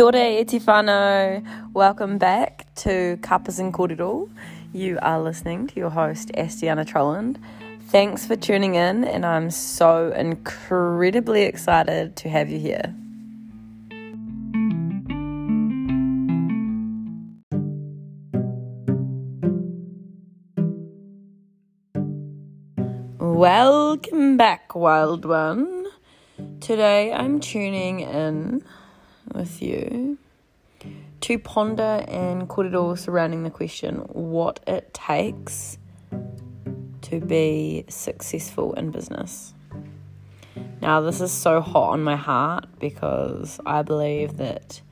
Kia ora e whānau. Welcome back to Kapas and Kōrero. You are listening to your host, Astiana Trolland. Thanks for tuning in, and I'm so incredibly excited to have you here. Welcome back, wild one. Today I'm tuning in with you to ponder and kōrero surrounding the question what it takes to be successful in business. Now, this is so hot on my heart because I believe that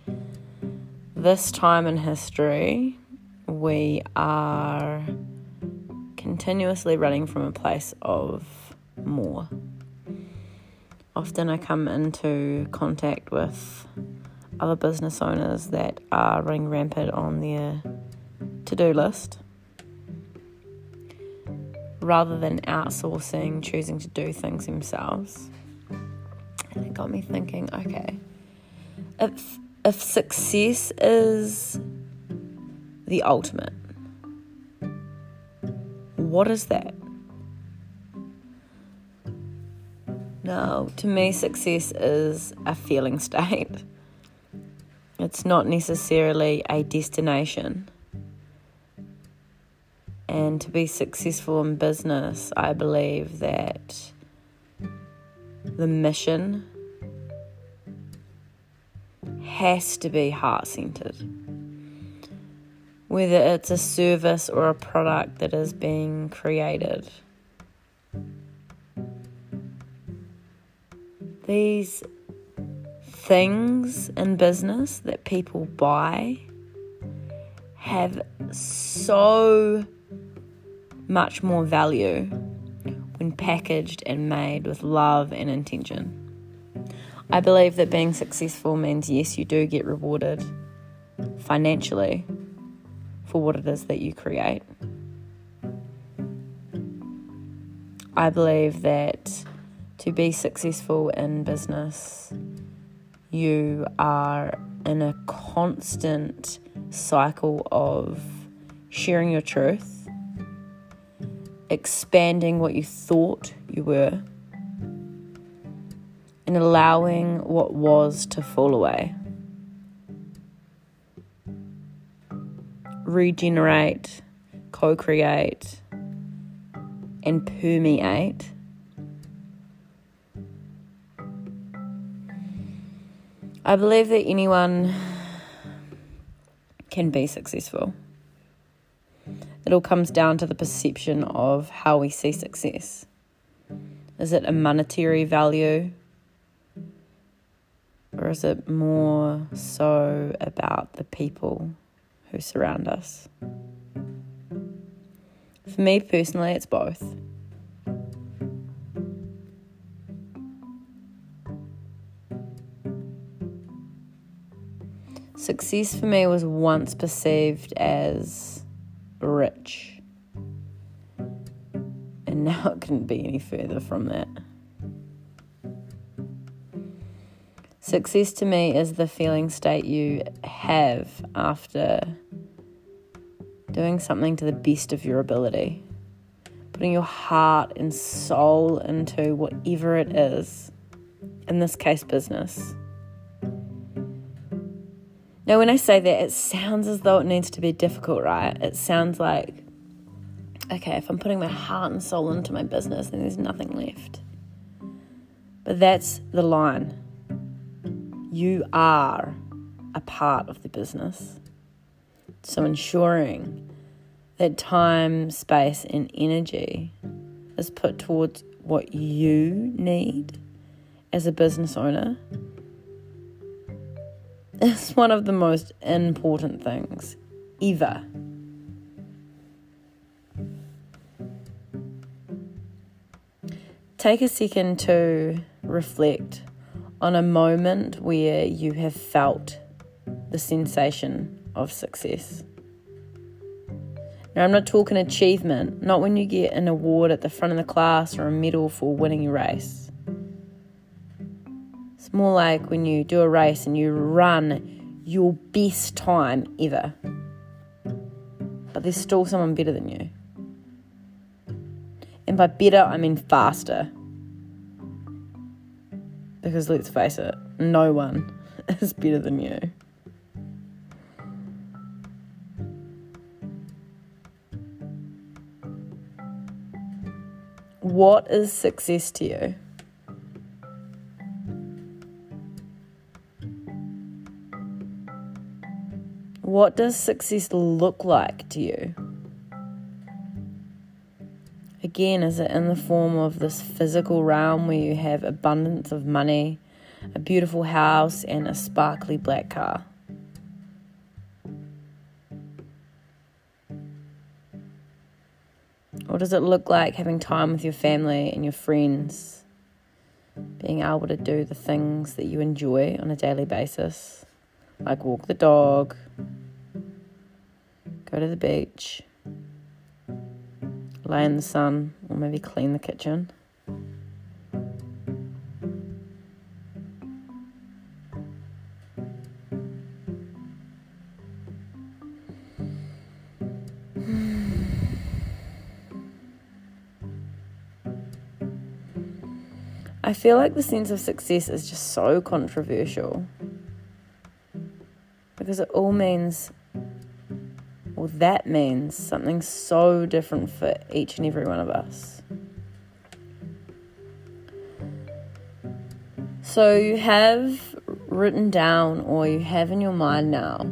this time in history we are continuously running from a place of more. Often I come into contact with other business owners that are running rampant on their to do list rather than outsourcing, choosing to do things themselves. And it got me thinking okay, if, if success is the ultimate, what is that? Now, to me, success is a feeling state. It's not necessarily a destination. And to be successful in business, I believe that the mission has to be heart centered. Whether it's a service or a product that is being created. These things in business that people buy have so much more value when packaged and made with love and intention. I believe that being successful means yes, you do get rewarded financially for what it is that you create. I believe that to be successful in business, you are in a constant cycle of sharing your truth, expanding what you thought you were, and allowing what was to fall away. Regenerate, co create, and permeate I believe that anyone can be successful. It all comes down to the perception of how we see success. Is it a monetary value? Or is it more so about the people who surround us? For me personally, it's both. Success for me was once perceived as rich. And now it couldn't be any further from that. Success to me is the feeling state you have after doing something to the best of your ability, putting your heart and soul into whatever it is, in this case, business. Now, when I say that, it sounds as though it needs to be difficult, right? It sounds like, okay, if I'm putting my heart and soul into my business, then there's nothing left. But that's the line. You are a part of the business. So, ensuring that time, space, and energy is put towards what you need as a business owner is one of the most important things ever. Take a second to reflect on a moment where you have felt the sensation of success. Now, I'm not talking achievement, not when you get an award at the front of the class or a medal for winning your race. More like when you do a race and you run your best time ever. But there's still someone better than you. And by better, I mean faster. Because let's face it, no one is better than you. What is success to you? What does success look like to you? Again, is it in the form of this physical realm where you have abundance of money, a beautiful house, and a sparkly black car? What does it look like having time with your family and your friends? Being able to do the things that you enjoy on a daily basis, like walk the dog, go to the beach, lay in the sun, or maybe clean the kitchen. I feel like the sense of success is just so controversial because it all means, well, that means something so different for each and every one of us. So you have written down, or you have in your mind now,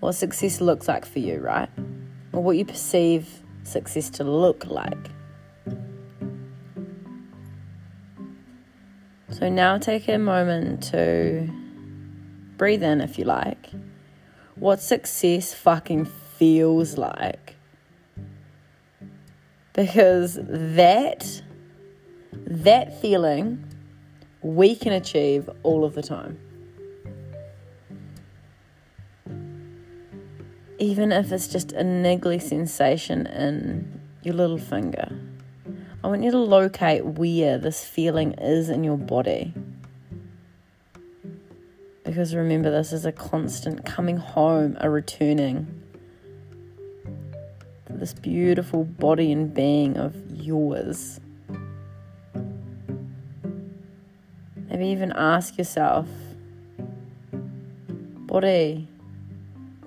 what success looks like for you, right? Or what you perceive success to look like. So now take a moment to breathe in if you like. What success fucking feels like. Because that that feeling we can achieve all of the time. Even if it's just a niggly sensation in your little finger. I want you to locate where this feeling is in your body. Because remember, this is a constant coming home, a returning to this beautiful body and being of yours. Maybe even ask yourself, body,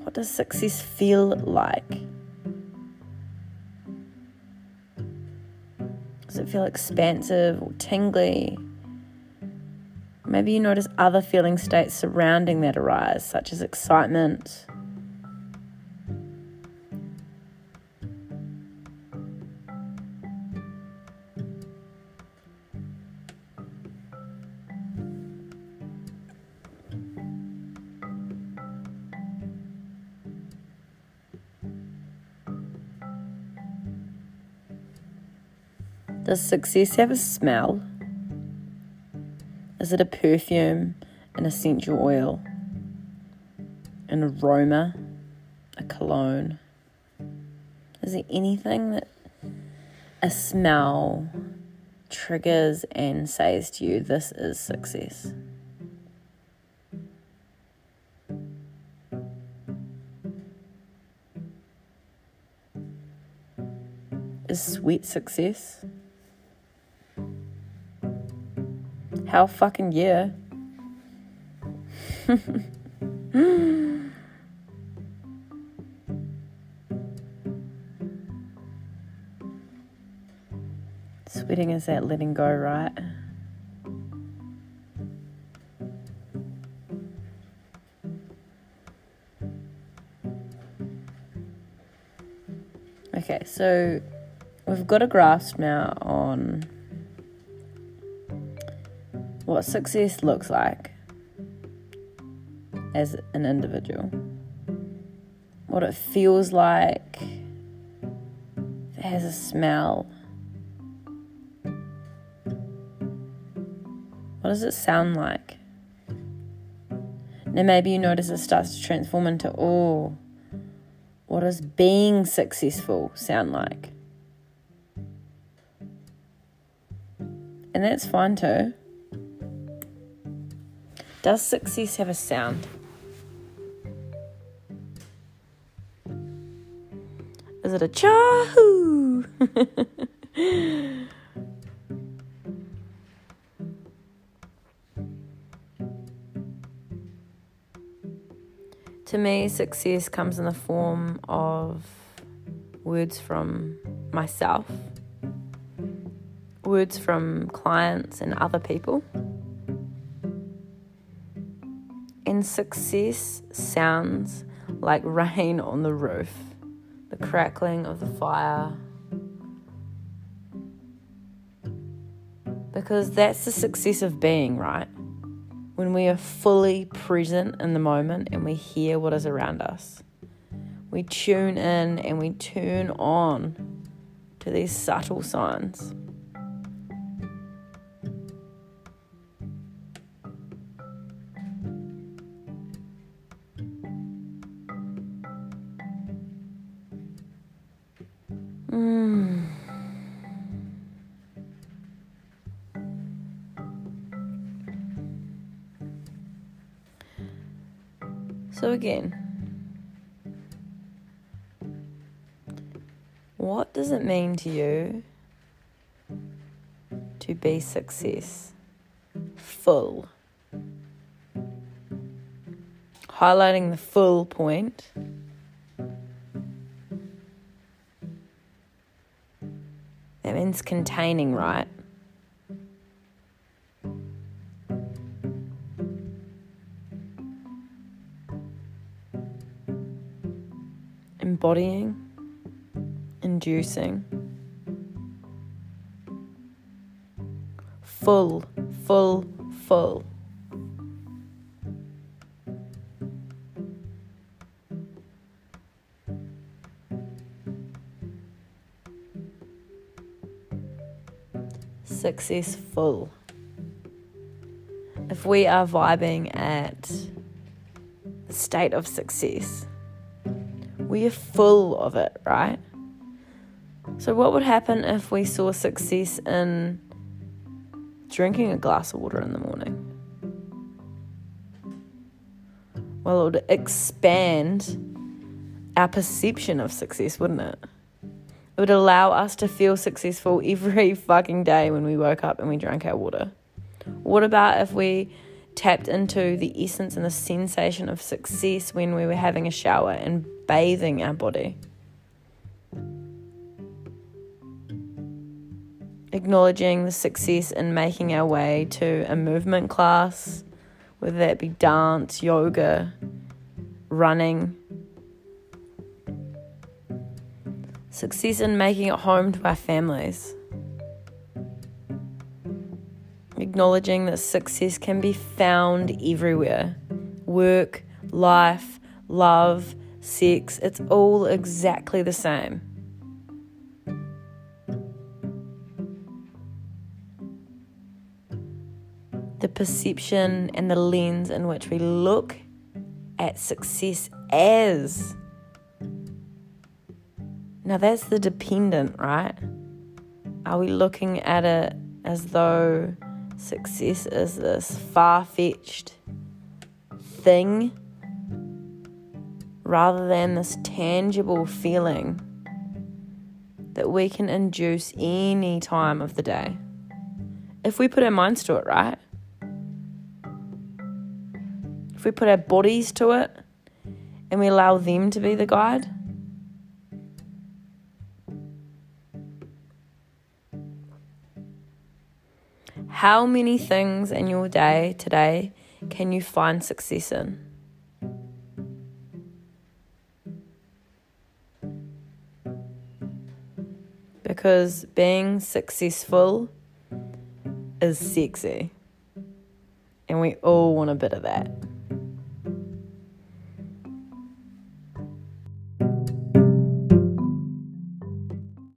what does success feel like? Does it feel expansive or tingly? Maybe you notice other feeling states surrounding that arise, such as excitement. Does success have a smell? Is it a perfume, an essential oil, an aroma, a cologne? Is there anything that a smell triggers and says to you, this is success? Is sweet success? Hell fucking yeah. Sweating is that letting go, right? Okay, so we've got a grasp now on what success looks like as an individual, what it feels like, if it has a smell. What does it sound like? Now, maybe you notice it starts to transform into, oh, what does being successful sound like? And that's fine too. Does success have a sound? Is it a chahoo? to me, success comes in the form of words from myself, words from clients and other people. And success sounds like rain on the roof, the crackling of the fire. Because that's the success of being, right? When we are fully present in the moment and we hear what is around us. We tune in and we turn on to these subtle signs. Mm. So, again, what does it mean to you to be success? Full. Highlighting the full point means containing, right? Embodying, inducing. Full, full, full. Successful. If we are vibing at the state of success, we are full of it, right? So, what would happen if we saw success in drinking a glass of water in the morning? Well, it would expand our perception of success, wouldn't it? It would allow us to feel successful every fucking day when we woke up and we drank our water. What about if we tapped into the essence and the sensation of success when we were having a shower and bathing our body? Acknowledging the success in making our way to a movement class, whether that be dance, yoga, running success in making it home to our families. Acknowledging that success can be found everywhere work, life, love, sex, it's all exactly the same. The perception and the lens in which we look at success as now that's the dependent, right? Are we looking at it as though success is this far fetched thing rather than this tangible feeling that we can induce any time of the day? If we put our minds to it, right? If we put our bodies to it and we allow them to be the guide How many things in your day today can you find success in? Because being successful is sexy. And we all want a bit of that.